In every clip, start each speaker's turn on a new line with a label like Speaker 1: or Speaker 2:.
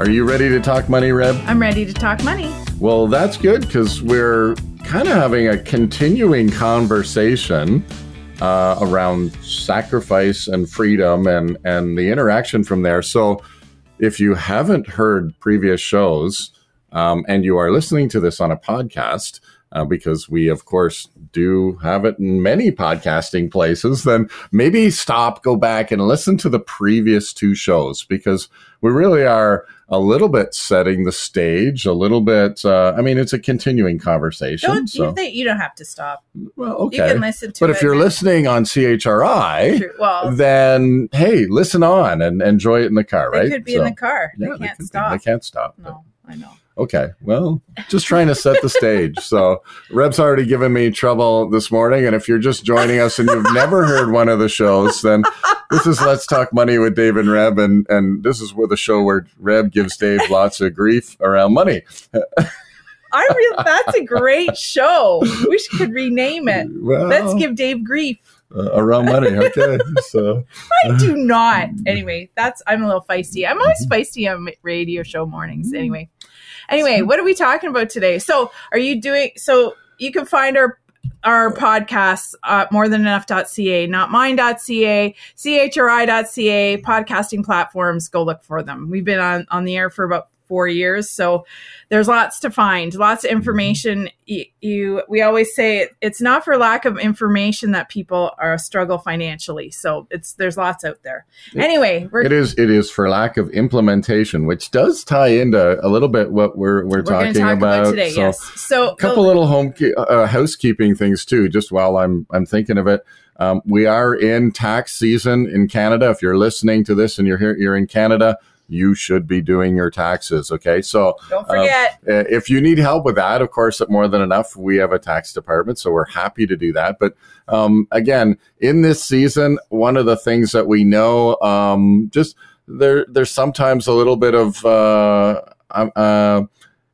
Speaker 1: Are you ready to talk money, Reb?
Speaker 2: I'm ready to talk money.
Speaker 1: Well, that's good because we're kind of having a continuing conversation uh, around sacrifice and freedom and, and the interaction from there. So, if you haven't heard previous shows um, and you are listening to this on a podcast, uh, because we, of course, do have it in many podcasting places, then maybe stop, go back and listen to the previous two shows because we really are a little bit setting the stage, a little bit. Uh, I mean, it's a continuing conversation.
Speaker 2: Don't
Speaker 1: so.
Speaker 2: you think you don't have to stop?
Speaker 1: Well, okay.
Speaker 2: You can listen to
Speaker 1: but
Speaker 2: it
Speaker 1: if you're
Speaker 2: and-
Speaker 1: listening on CHRI,
Speaker 2: Well,
Speaker 1: then hey, listen on and enjoy it in the car, right?
Speaker 2: they could be in the car.
Speaker 1: yeah,
Speaker 2: they
Speaker 1: they
Speaker 2: can't
Speaker 1: could
Speaker 2: stop.
Speaker 1: They can't stop.
Speaker 2: No, I know.
Speaker 1: Okay, well, just trying to set the stage. So, Reb's already given me trouble this morning. And if you're just joining us and you've never heard one of the shows, then this is Let's Talk Money with Dave and Reb. And, and this is where the show where Reb gives Dave lots of grief around money.
Speaker 2: I real that's a great show. We should, could rename it.
Speaker 1: Well,
Speaker 2: Let's give Dave grief.
Speaker 1: Uh, around money. Okay. So,
Speaker 2: I do not. Anyway, that's I'm a little feisty. I'm always mm-hmm. feisty on radio show mornings. Mm-hmm. Anyway, anyway, what are we talking about today? So, are you doing? So you can find our our podcasts uh, at morethanenough.ca, not mine.ca, chri.ca, podcasting platforms. Go look for them. We've been on on the air for about four years, so there's lots to find, lots of information. You, you we always say it, it's not for lack of information that people are struggle financially. So it's there's lots out there. Anyway, we're
Speaker 1: it is it is for lack of implementation, which does tie into a little bit what we're we're,
Speaker 2: we're
Speaker 1: talking
Speaker 2: talk
Speaker 1: about.
Speaker 2: about, today.
Speaker 1: So,
Speaker 2: yes. So
Speaker 1: a couple little home uh, housekeeping things too. Just while I'm I'm thinking of it, um, we are in tax season in Canada. If you're listening to this and you're here, you're in Canada. You should be doing your taxes. Okay, so
Speaker 2: don't
Speaker 1: um,
Speaker 2: forget.
Speaker 1: uh, if you need help with that, of course, at More Than Enough, we have a tax department, so we're happy to do that. But um, again, in this season, one of the things that we know, um, just there, there's sometimes a little bit of uh, uh,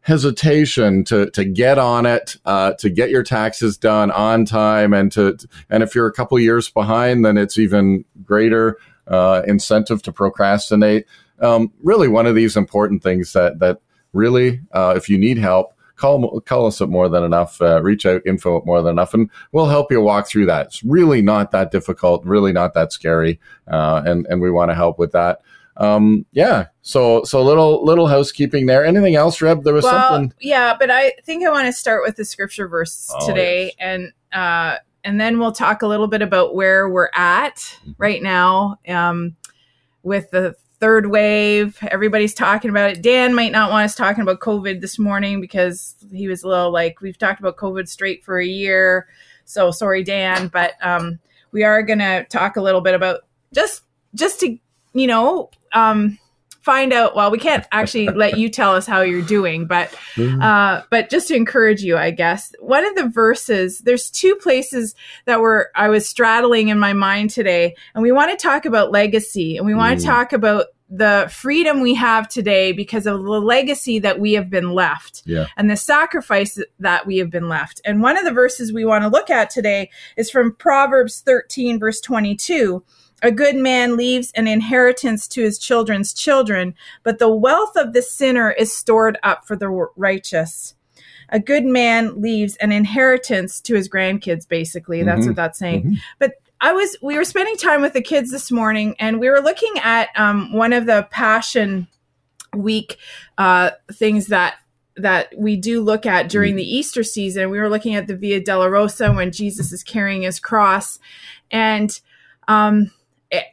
Speaker 1: hesitation to to get on it, uh, to get your taxes done on time, and to and if you're a couple years behind, then it's even greater uh, incentive to procrastinate um, really one of these important things that that really, uh, if you need help, call call us at More Than Enough. Uh, reach out info at More Than Enough, and we'll help you walk through that. It's really not that difficult, really not that scary, uh, and and we want to help with that. Um, yeah. So so little little housekeeping there. Anything else, Reb? There was
Speaker 2: well,
Speaker 1: something.
Speaker 2: yeah, but I think I want to start with the scripture verse
Speaker 1: Oh,
Speaker 2: today,
Speaker 1: yes.
Speaker 2: and uh, and then we'll talk a little bit about where we're at
Speaker 1: Mm-hmm.
Speaker 2: right now um, with the third wave. Everybody's talking about it. Dan might not want us talking about COVID this morning because he was a little like we've talked about COVID straight for a year. So sorry, Dan, but um, we are going to talk a little bit about just just to you know um, find out. Well, we can't actually let you tell us how you're doing, but uh, but just to encourage you, I guess one of the verses. There's two places that were I was straddling in my mind today, and we want to talk about legacy, and we want
Speaker 1: Mm.
Speaker 2: to talk about the freedom we have today because of the legacy that we have been left
Speaker 1: Yeah.
Speaker 2: and the sacrifice that we have been left. And one of the verses we want to look at today is from Proverbs 13, verse 22. A good man leaves an inheritance to his children's children, but the wealth of the sinner is stored up for the righteous. A good man leaves an inheritance to his grandkids, basically. That's
Speaker 1: Mhm.
Speaker 2: what that's saying.
Speaker 1: Mhm.
Speaker 2: But I was, we were spending time with the kids this morning and we were looking at um, one of the Passion Week uh, things that that we do look at during the Easter season. We were looking at the Via Dolorosa when Jesus is carrying his cross, and um,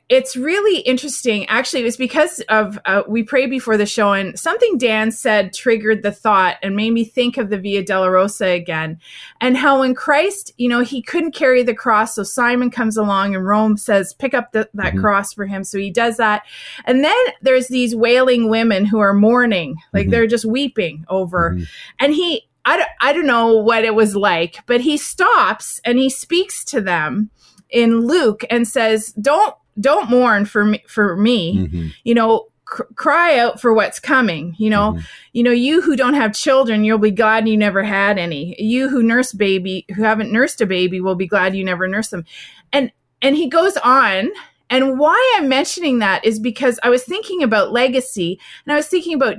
Speaker 2: it's really interesting. Actually, it was because of uh, we prayed before the show, and something Dan said triggered the thought and made me think of the Via Dolorosa again, and how in Christ, you know, he couldn't carry the cross, so Simon comes along and Rome says, "Pick up the, that mm-hmm. cross for him." So he does that, and then there's these wailing women who are mourning, like mm-hmm. they're just weeping over, mm-hmm. and he. I don't, I don't know what it was like, but he stops and he speaks to them in Luke and says, "Don't don't mourn for me for me mm-hmm. you know cr- cry out for what's coming you know mm-hmm. you know you who don't have children you'll be glad you never had any you who nurse baby who haven't nursed a baby will be glad you never nursed them and and he goes on and why i'm mentioning that is because i was thinking about legacy and i was thinking about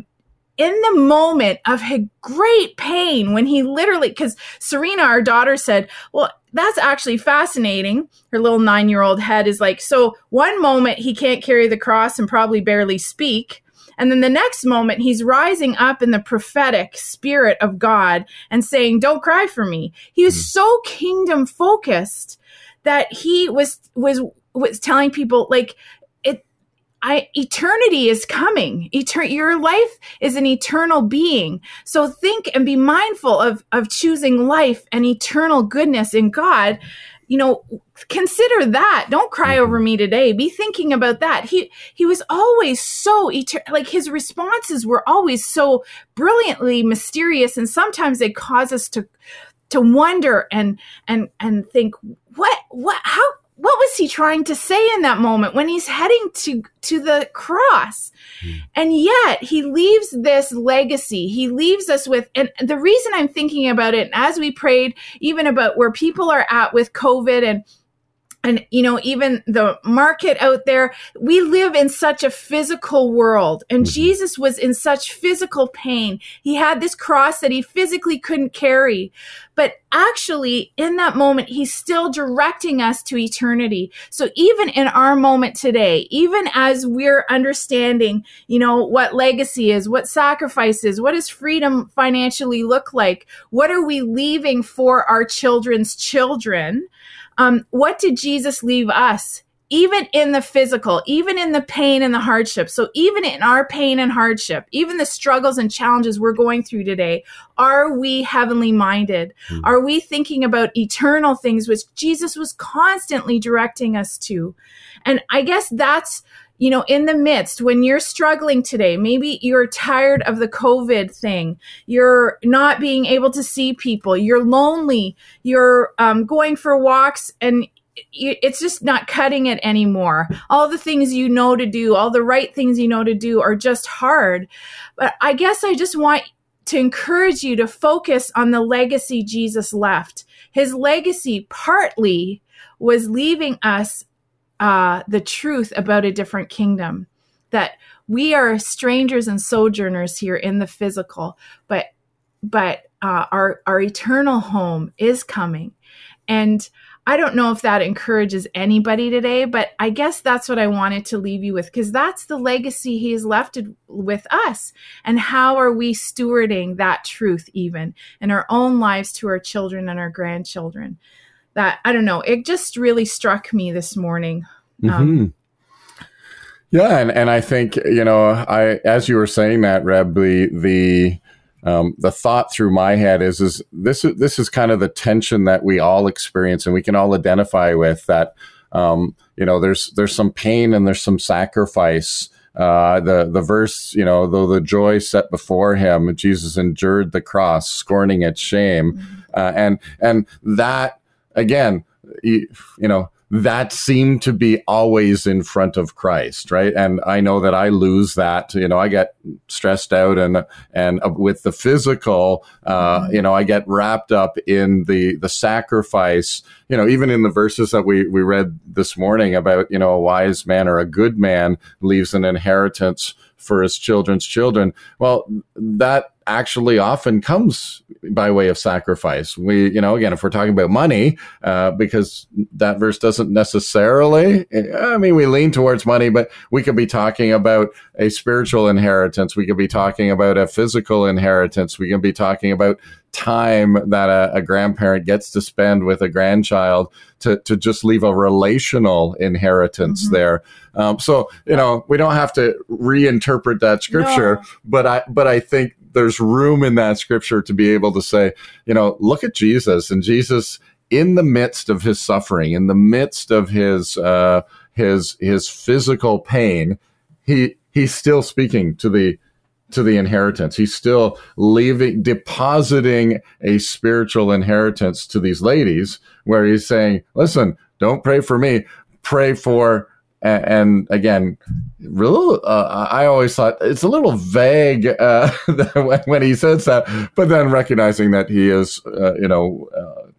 Speaker 2: in the moment of great pain when he literally because serena our daughter said well that's actually fascinating her little nine year old head is like so one moment he can't carry the cross and probably barely speak and then the next moment he's rising up in the prophetic spirit of god and saying don't cry for me he was mm-hmm. so kingdom focused that he was was was telling people like I, eternity is coming. Eter- your life is an eternal being. So think and be mindful of, of choosing life and eternal goodness in God. You know, consider that. Don't cry over mm-hmm. me today. Be thinking about that. He he was always so eternal. Like his responses were always so brilliantly mysterious, and sometimes they cause us to to wonder and and and think what what how what was he trying to say in that moment when he's heading to to the cross mm. and yet he leaves this legacy he leaves us with and the reason i'm thinking about it as we prayed even about where people are at with covid and and you know even the market out there we live in such a physical world. And mm-hmm. jesus was in such physical pain. He had this cross that he physically couldn't carry. But actually in that moment he's still directing us to eternity. So even in our moment today even as we're understanding you know what legacy is what sacrifice is what does freedom financially look like what are we leaving for our children's children um, what did Jesus leave us? Even in the physical, even in the pain and the hardship. So, even in our pain and hardship, even the struggles and challenges we're going through today, are we heavenly minded? Mm. Are we thinking about eternal things, which Jesus was constantly directing us to? And I guess that's you know, in the midst when you're struggling today, maybe you're tired of the COVID thing, you're not being able to see people, you're lonely, you're um, going for walks and it's just not cutting it anymore. All the things you know to do, all the right things you know to do are just hard. But I guess I just want to encourage you to focus on the legacy Jesus left. His legacy partly was leaving us uh, the truth about a different kingdom that we are strangers and sojourners here in the physical but but uh, our our eternal home is coming. And i don't know if that encourages anybody today but i guess that's what i wanted to leave you with because that's the legacy he has left with us. And how are we stewarding that truth even in our own lives to our children and our grandchildren that I don't know. It just really struck me this morning. Um, mm-hmm.
Speaker 1: Yeah, and, and I think you know, I as you were saying that, Reb, the the um, the thought through my head is is this is this is kind of the tension that we all experience and we can all identify with that. Um, you know, there's there's some pain and there's some sacrifice. Uh, the the verse, you know, though the joy set before him, Jesus endured the cross, scorning its shame, mm-hmm. uh, and and that again, you, you know, that seemed to be always in front of Christ, right? And I know that I lose that. You know, I get stressed out and and with the physical, uh, mm-hmm. you know, I get wrapped up in the the sacrifice. You know, even in the verses that we we read this morning about you know a wise man or a good man leaves an inheritance for his children's children. Well, that actually often comes by way of sacrifice. We, you know, again, if we're talking about money, uh, because that verse doesn't necessarily, I mean, we lean towards money, but we could be talking about a spiritual inheritance. We could be talking about a physical inheritance. We can be talking about time that a, a, grandparent gets to spend with a grandchild to, to just leave a relational inheritance mm-hmm. there. Um, so, you know, we don't have to reinterpret that scripture, no. but I, but I think there's room in that scripture to be able to say, you know, look at Jesus and Jesus in the midst of his suffering, in the midst of his, uh, his, his physical pain, he, he's still speaking to the, to the inheritance. He's still leaving, depositing a spiritual inheritance to these ladies where he's saying, listen, don't pray for me, pray for, and, and again, really, uh, I always thought it's a little vague uh, when, when, he says that, but then recognizing that he is, uh, you know, uh,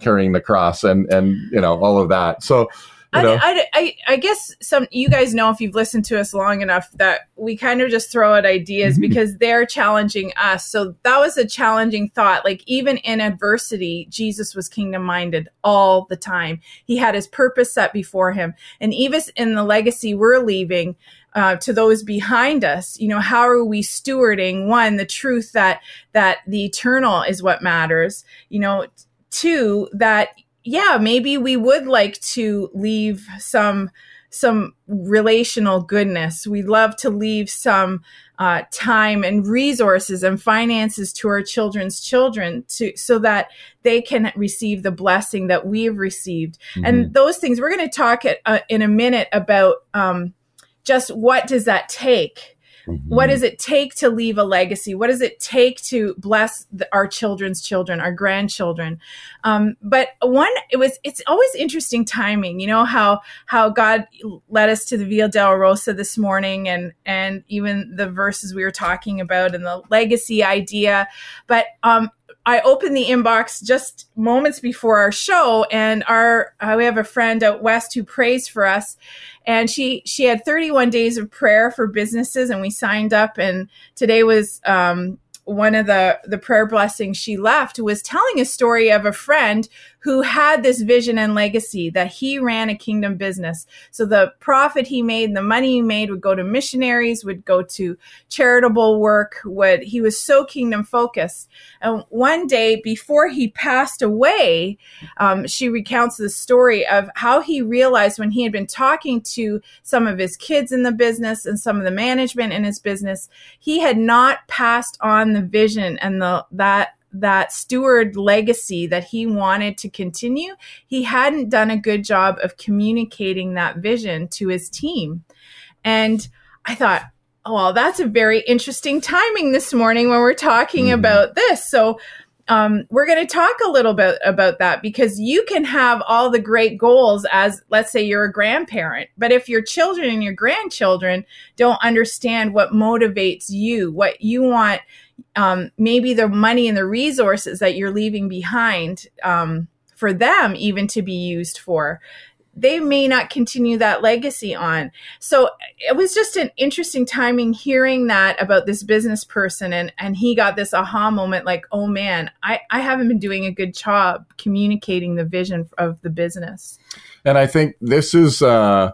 Speaker 1: carrying the cross and, and, you know, all of that. So,
Speaker 2: I, I, I, I, guess some you guys know if you've listened to us long enough that we kind of just throw out ideas mm-hmm. because they're challenging us. So that was a challenging thought. Like even in adversity, Jesus was kingdom minded all the time. He had his purpose set before him, and even in the legacy we're leaving. Uh, to those behind us, you know, how are we stewarding one the truth that that the eternal is what matters, you know, two that yeah, maybe we would like to leave some some relational goodness. We'd love to leave some uh, time and resources and finances to our children's children to so that they can receive the blessing that we've received. Mm-hmm. And those things we're going to talk at, uh, in a minute about um, just what does that take Mm-hmm. What does it take to leave a legacy? What does it take to bless the, our children's children, our grandchildren? Um, but one, it was, it's always interesting timing. You know how how God led us to the Via Dolorosa this morning, and and even the verses we were talking about and the legacy idea. But um, I opened the inbox just moments before our show, and our uh, we have a friend out west who prays for us, and she she had 31 days of prayer for businesses, and we signed up, and today was um, one of the the prayer blessings she left was telling a story of a friend who had this vision and legacy that he ran a kingdom business. So the profit he made, the money he made would go to missionaries, would go to charitable work, would he was so kingdom focused. And one day before he passed away, um, she recounts the story of how he realized when he had been talking to some of his kids in the business and some of the management in his business, he had not passed on the vision and the that that steward legacy that he wanted to continue, he hadn't done a good job of communicating that vision to his team. And I thought, oh, well, that's a very interesting timing this morning when we're talking mm-hmm. about this. So, um, we're going to talk a little bit about that because you can have all the great goals as, let's say, you're a grandparent. But if your children and your grandchildren don't understand what motivates you, what you want um, maybe the money and the resources that you're leaving behind um, for them even to be used for they may not continue that legacy on. So it was just an interesting timing hearing that about this business person and and he got this aha moment like oh man i i haven't been doing a good job communicating the vision of the business.
Speaker 1: And i think this is uh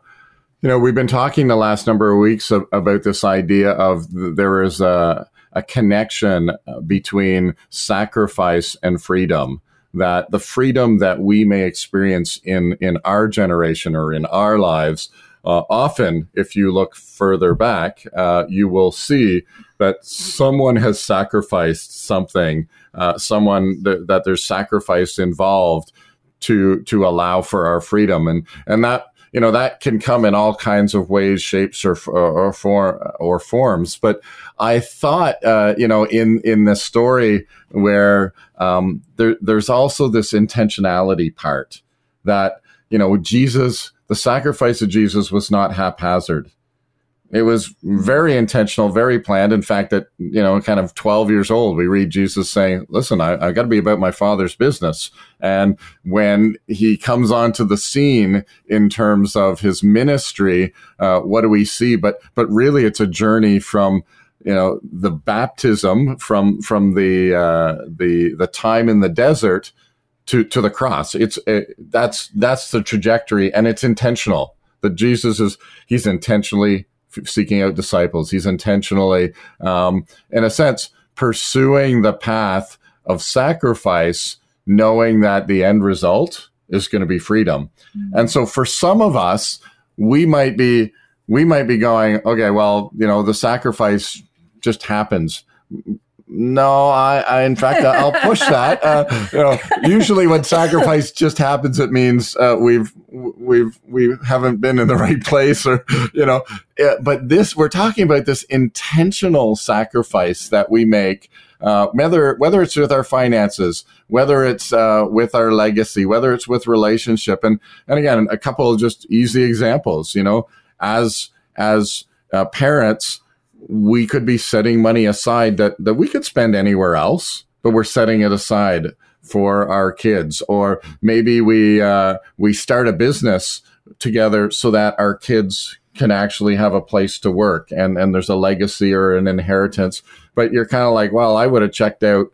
Speaker 1: you know we've been talking the last number of weeks of, about this idea of there is a a connection uh, between sacrifice and freedom that the freedom that we may experience in in our generation or in our lives uh, often if you look further back uh, you will see that someone has sacrificed something uh, someone th- that there's sacrifice involved to to allow for our freedom. And and that you know that can come in all kinds of ways, shapes, or or, form or forms. But I thought, uh, you know, in in the story where um, there, there's also this intentionality part that you know Jesus, the sacrifice of Jesus was not haphazard. It was very intentional, very planned. In fact, at you know, kind of twelve years old, we read Jesus saying, "Listen, I, I got to be about my Father's business." And when he comes onto the scene in terms of his ministry, uh, what do we see? But but really, it's a journey from you know the baptism from from the uh, the the time in the desert to to the cross. It's it, that's that's the trajectory, and it's intentional. That Jesus is he's intentionally seeking out disciples. He's intentionally, um, in a sense, pursuing the path of sacrifice, knowing that the end result is going to be freedom. Mm-hmm. And so, for some of us, we might be we might be going, okay, well, you know, the sacrifice just happens. No, I, I in fact, I'll push that. Uh, you know, usually when sacrifice just happens, it means uh, we've we've we haven't been in the right place, or you know. But this, we're talking about this intentional sacrifice that we make uh, whether whether it's with our finances, whether it's uh, with our legacy, whether it's with relationship, and and again, a couple of just easy examples. You know, as as uh, parents, we could be setting money aside that that we could spend anywhere else, but we're setting it aside for our kids, or maybe we uh, we start a business together so that our kids can actually have a place to work and and there's a legacy or an inheritance. But you're kind of like well i would have checked out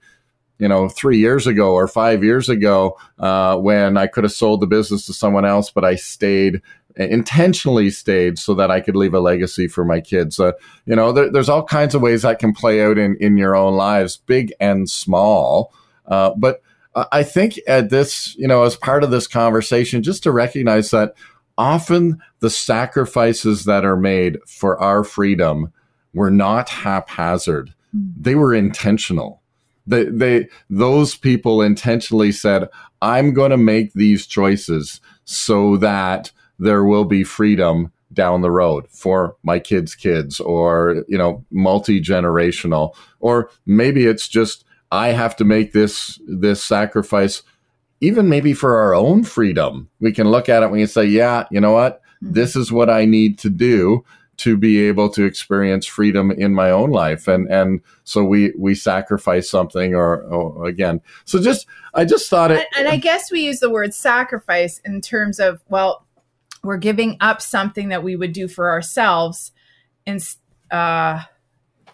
Speaker 1: you know three years ago or five years ago uh, when i could have sold the business to someone else but i stayed intentionally stayed so that i could leave a legacy for my kids uh, you know there, there's all kinds of ways that can play out in in your own lives big and small uh, but I think at this, you know, as part of this conversation, just to recognize that often the sacrifices that are made for our freedom were not haphazard. Hmm. They were intentional. They, they, those people intentionally said, I'm going to make these choices so that there will be freedom down the road for my kids' kids or, you know, multi-generational, or maybe it's just, I have to make this, this sacrifice even maybe for our own freedom, we can look at it and we can say, yeah, you know what? Mm-hmm. This is what I need to do to be able to experience freedom in my own life. And, and so we, we sacrifice something or, or again, so just, I just thought it.
Speaker 2: And, and I guess we use the word sacrifice in terms of, well, we're giving up something that we would do for ourselves and, uh,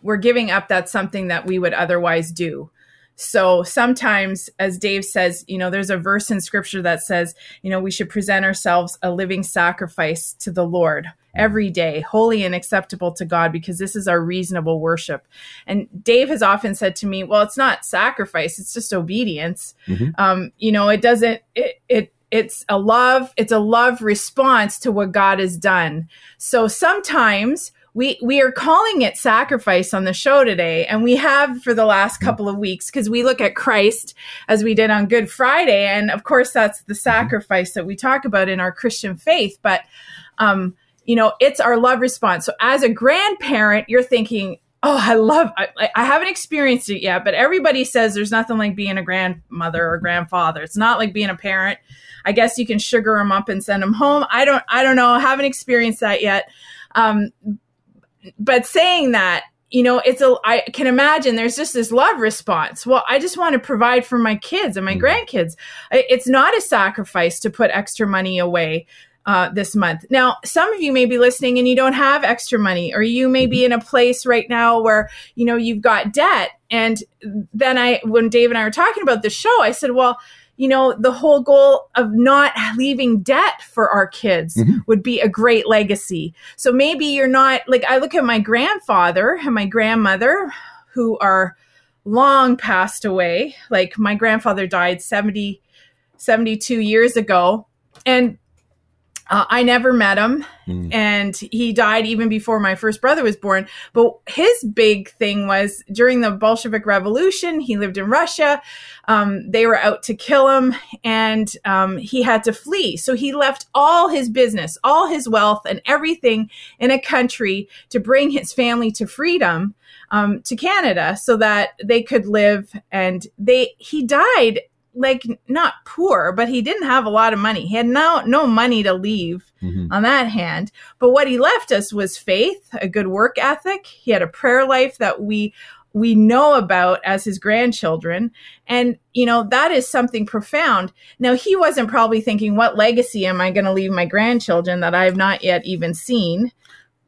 Speaker 2: we're giving up that something that we would otherwise do. So sometimes, as Dave says, you know, there's a verse in scripture that says, you know, we should present ourselves a living sacrifice to the Lord every day, holy and acceptable to God, because this is our reasonable worship. And Dave has often said to me, well, it's not sacrifice, it's just obedience. Mm-hmm. Um, you know, it doesn't, it, it, it's a love it's a love response to what god has done so sometimes we we are calling it sacrifice on the show today and we have for the last mm-hmm. couple of weeks because we look at christ as we did on good friday and of course that's the mm-hmm. sacrifice that we talk about in our christian faith but um you know it's our love response so as a grandparent you're thinking oh i love I, I haven't experienced it yet but everybody says there's nothing like being a grandmother or grandfather. It's not like being a parent. I guess you can sugar them up and send them home. I don't i don't know. I haven't experienced that yet. Um, but saying that you know it's a i can imagine there's just this love response. Well i just want to provide for my kids and my mm-hmm. grandkids. It's not a sacrifice to put extra money away uh, this month now some of you may be listening and you don't have extra money or you may be in a place right now where you know you've got debt and then i when dave and i were talking about the show i said well you know, the whole goal of not leaving debt for our kids mm-hmm. would be a great legacy. So maybe you're not like, I look at my grandfather and my grandmother who are long passed away. Like my grandfather died 70, 72 years ago. And uh, I never met him, mm. and he died even before my first brother was born. But his big thing was during the Bolshevik Revolution, he lived in Russia. Um, they were out to kill him, and um, he had to flee. So he left all his business, all his wealth, and everything in a country to bring his family to freedom um, to Canada, so that they could live. And they he died like not poor, but he didn't have a lot of money. He had no no money to leave mm-hmm. on that hand. But what he left us was faith, a good work ethic. He had a prayer life that we we know about as his grandchildren and you know that is something profound now he wasn't probably thinking what legacy am i going to leave my grandchildren that i have not yet even seen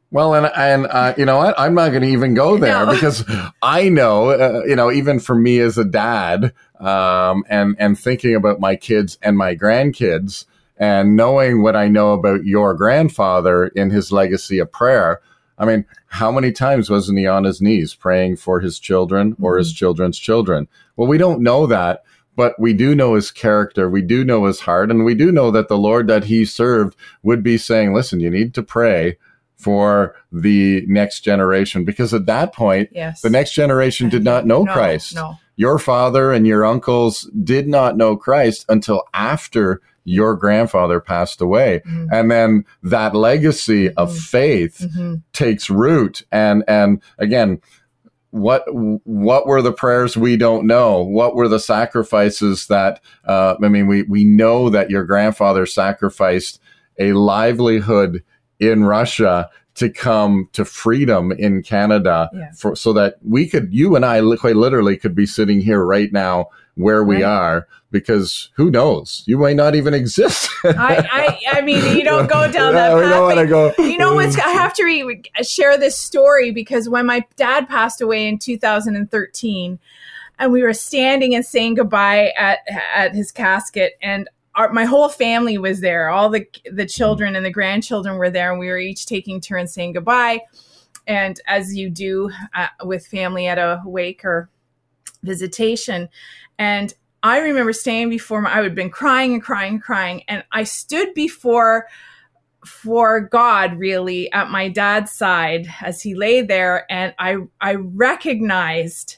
Speaker 1: Well, and and uh, you know what? I'm not going to even go there
Speaker 2: No.
Speaker 1: because I know, uh, you know, even for me as a dad, um, and and thinking about my kids and my grandkids, and knowing what I know about your grandfather in his legacy of prayer. I mean, how many times wasn't he on his knees praying for his children or his children's children? Well, we don't know that, but we do know his character. We do know his heart, and we do know that the Lord that he served would be saying, "Listen, you need to pray." for the next generation because at that point
Speaker 2: Yes.
Speaker 1: the next generation did not know
Speaker 2: No,
Speaker 1: Christ.
Speaker 2: no.
Speaker 1: Your father and your uncles did not know Christ until after your grandfather passed away.
Speaker 2: Mm-hmm.
Speaker 1: And then that legacy of faith takes root. And and again what what were the prayers? We don't know. What were the sacrifices that uh, i mean we we know that your grandfather sacrificed a livelihood in russia to come to freedom in canada
Speaker 2: Yeah.
Speaker 1: for so that we could you and i li- quite literally could be sitting here right now where we
Speaker 2: Right.
Speaker 1: are because who knows you might not even exist
Speaker 2: I, I, I mean, you don't go down that
Speaker 1: Yeah, we
Speaker 2: path.
Speaker 1: don't go-
Speaker 2: You know what's? I have to re- share this story because when my dad passed away in 2013, and we were standing and saying goodbye at at his casket, and our, my whole family was there. All the the children and the grandchildren were there, and we were each taking turns saying goodbye. And as you do uh, with family at a wake or visitation, and I remember standing before my, I had been crying and crying and crying, and I stood before for God really at my dad's side as he lay there, and I I recognized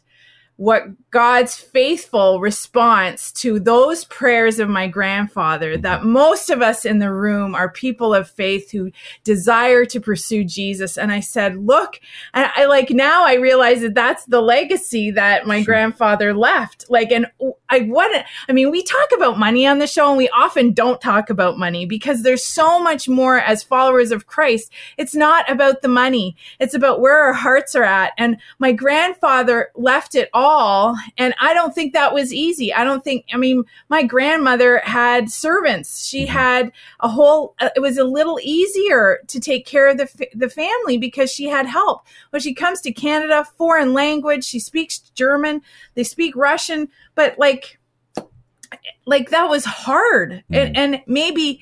Speaker 2: what God's faithful response to those prayers of my grandfather mm-hmm. that most of us in the room are people of faith who desire to pursue Jesus. And I said look and I like now I realize that that's the legacy that my grandfather left. Like and I what I mean we talk about money on the show and we often don't talk about money because there's so much more as followers of Christ. It's not about the money. It's about where our hearts are at. And my grandfather left it all and I don't think that was easy. I don't think I mean my grandmother had servants. She had a whole uh, it was a little easier to take care of the the family because she had help. When she comes to Canada foreign language she speaks German they speak Russian but like like that was hard. And, and maybe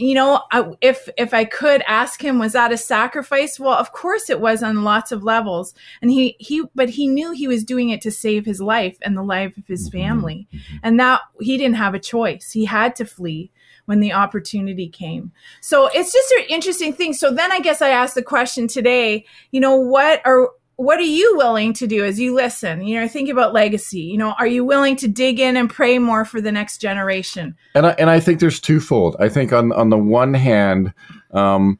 Speaker 2: you know I, if if i could ask him was that a sacrifice? Well of course it was on lots of levels. And he he but he knew he was doing it to save his life and the life of his mm-hmm. family. Mm-hmm. And that he didn't have a choice. He had to flee when the opportunity came. So it's just an interesting thing. So then i guess i asked the question today you know what are what are you willing to do as you listen? You know think about legacy. You know are you willing to dig in and pray more for the next generation?
Speaker 1: And I, and I think there's twofold. I think on on the one hand, um,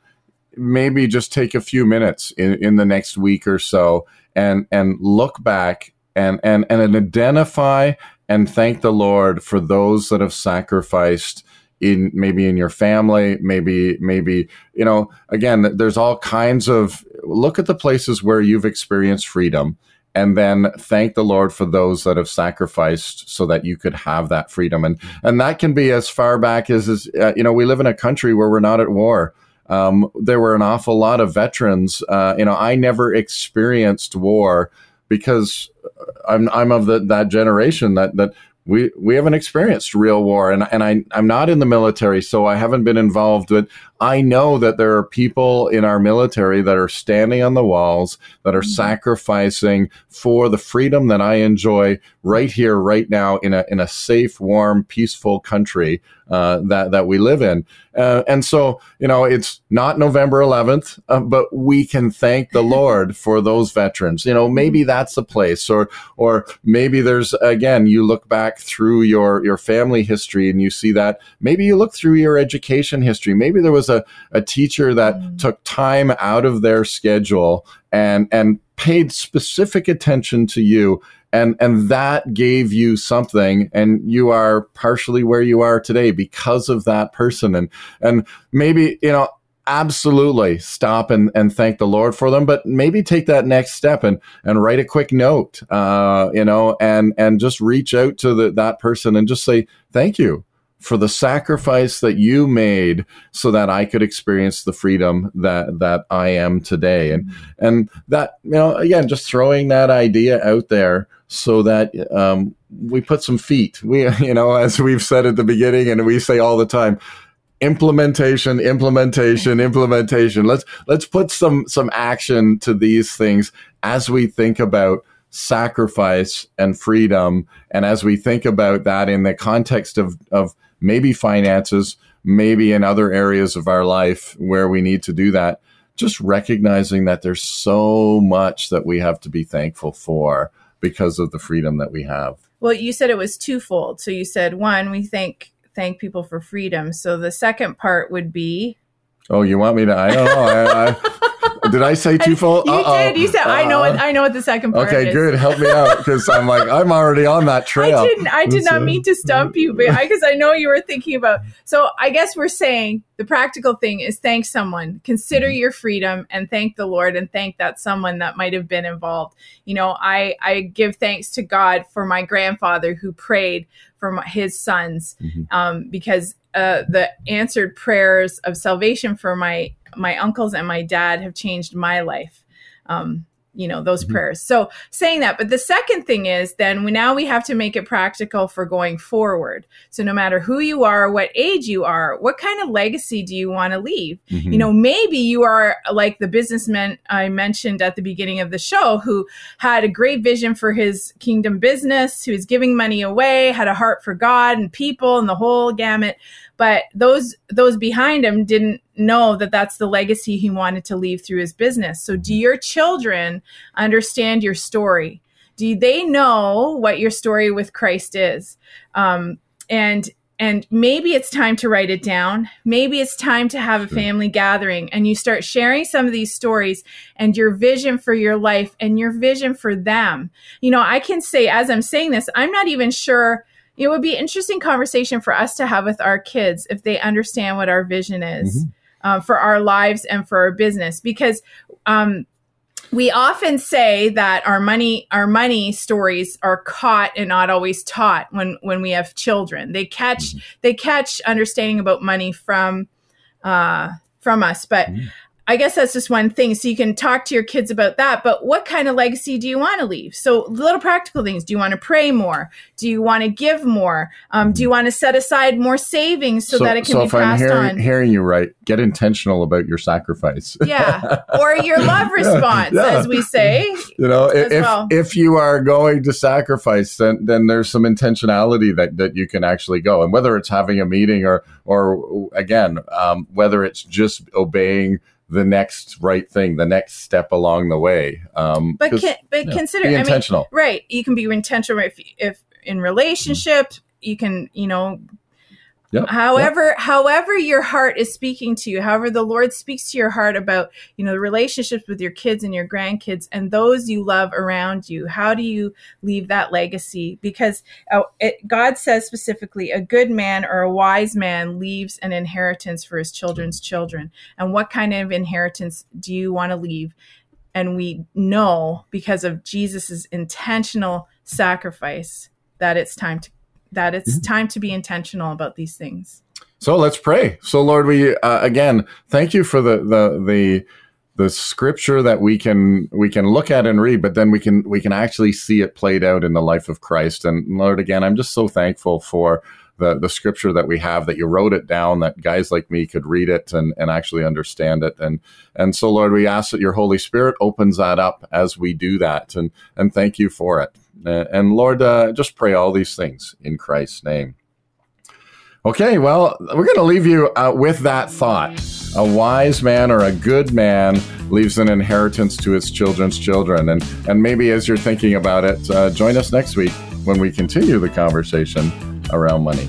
Speaker 1: maybe just take a few minutes in, in the next week or so and and look back and and and identify and thank the Lord for those that have sacrificed in maybe in your family, maybe maybe you know again there's all kinds of look at the places where you've experienced freedom and then thank the Lord for those that have sacrificed so that you could have that freedom. And and that can be as far back as, as uh, you know, we live in a country where we're not at war. Um, there were an awful lot of veterans. Uh, you know, I never experienced war because I'm I'm of the, that generation that that we we haven't experienced real war, and and I I'm not in the military, so I haven't been involved. But I know that there are people in our military that are standing on the walls that are mm-hmm. sacrificing for the freedom that I enjoy right here, right now, in a in a safe, warm, peaceful country uh, that that we live in. Uh, and so, you know, it's not November 11th, uh, but we can thank the Lord for those veterans. You know, maybe that's a place, or or maybe there's again, you look back through your your family history and you see that. Maybe you look through your education history. Maybe there was a, a teacher that took time out of their schedule and and paid specific attention to you and and that gave you something and you are partially where you are today because of that person. And and maybe you know absolutely stop and, and thank the lord for them but maybe take that next step and and write a quick note uh you know and and just reach out to the, that person and just say thank you for the sacrifice that you made so that I could experience the freedom that that I am today. And and that you know again just throwing that idea out there so that um, we put some feet. We you know as we've said at the beginning and we say all the time implementation implementation implementation let's let's put some some action to these things as we think about sacrifice and freedom and as we think about that in the context of of maybe finances, maybe in other areas of our life where we need to do that. Just recognizing that there's so much that we have to be thankful for because of the freedom that we have.
Speaker 2: Well, you said it was twofold. So you said one, we thank thank people for freedom. So the second part would be
Speaker 1: Oh, you want me to? I don't know. I, I, did I say twofold?
Speaker 2: You Uh-oh. did. You said I know. What, I know what the second part
Speaker 1: okay,
Speaker 2: is.
Speaker 1: good. Help me out because I'm like I'm already on that trail.
Speaker 2: I didn't. I did not mean to stump you, but because I, I, know you were thinking about. So I guess we're saying the practical thing is thank someone, consider mm-hmm. your freedom, and thank the Lord, and thank that someone that might have been involved. You know, I I give thanks to God for my grandfather who prayed for my, his sons mm-hmm. um, because uh, the answered prayers of salvation for my my uncles and my dad have changed my life. Um, you know those mm-hmm. prayers so saying that but the second thing is then we now we have to make it practical for going forward so no matter who you are what age you are what kind of legacy do you want to leave mm-hmm. you know maybe you are like the businessman i mentioned at the beginning of the show who had a great vision for his kingdom business who was giving money away had a heart for god and people and the whole gamut but those those behind him didn't know that that's the legacy he wanted to leave through his business. So do your children understand your story? Do they know what your story with christ is? Um, and and maybe it's time to write it down. Maybe it's time to have a family gathering and you start sharing some of these stories and your vision for your life and your vision for them. You know i can say as i'm saying this i'm not even sure it would be interesting conversation for us to have with our kids if they understand what our vision is. Mm-hmm. Uh, for our lives and for our business because um, we often say that our money our money stories are caught and not always taught when when we have children they catch mm-hmm. they catch understanding about money from uh, from us but mm-hmm. I guess that's just one thing. So you can talk to your kids about that. But what kind of legacy do you want to leave? So little practical things. Do you want to pray more? Do you want to give more? Um, do you want to set aside more savings so, so that it can so be if passed
Speaker 1: I'm hearing,
Speaker 2: on?
Speaker 1: hearing you right, get intentional about your sacrifice.
Speaker 2: yeah, or your love response, yeah. as we say.
Speaker 1: You know, if well. if you are going to sacrifice, then then there's some intentionality that that you can actually go, and whether it's having a meeting or or again, um, whether it's just obeying the next right thing, the next step along the way. Um,
Speaker 2: but can, but know, consider
Speaker 1: intentional,
Speaker 2: I mean, right? You can be intentional if if in relationships you can you know Yep, however, yep. however your heart is speaking to you, however the Lord speaks to your heart about, you know, the relationships with your kids and your grandkids and those you love around you. How do you leave that legacy? Because uh, it, God says specifically, a good man or a wise man leaves an inheritance for his children's children. And what kind of inheritance do you want to leave? And we know because of Jesus's intentional sacrifice that it's time to that it's mm-hmm. time to be intentional about these things.
Speaker 1: So let's pray. So Lord, we uh, again thank you for the the the the scripture that we can we can look at and read, but then we can we can actually see it played out in the life of Christ. And Lord, again, I'm just so thankful for the the scripture that we have that you wrote it down that guys like me could read it and, and actually understand it and and so lord we ask that your holy spirit opens that up as we do that and and thank you for it and Lord, uh, just pray all these things in Christ's name. Okay, well, we're going to leave you uh, with that thought. A wise man or a good man leaves an inheritance to his children's children. And, and maybe as you're thinking about it, uh, join us next week when we continue the conversation around money.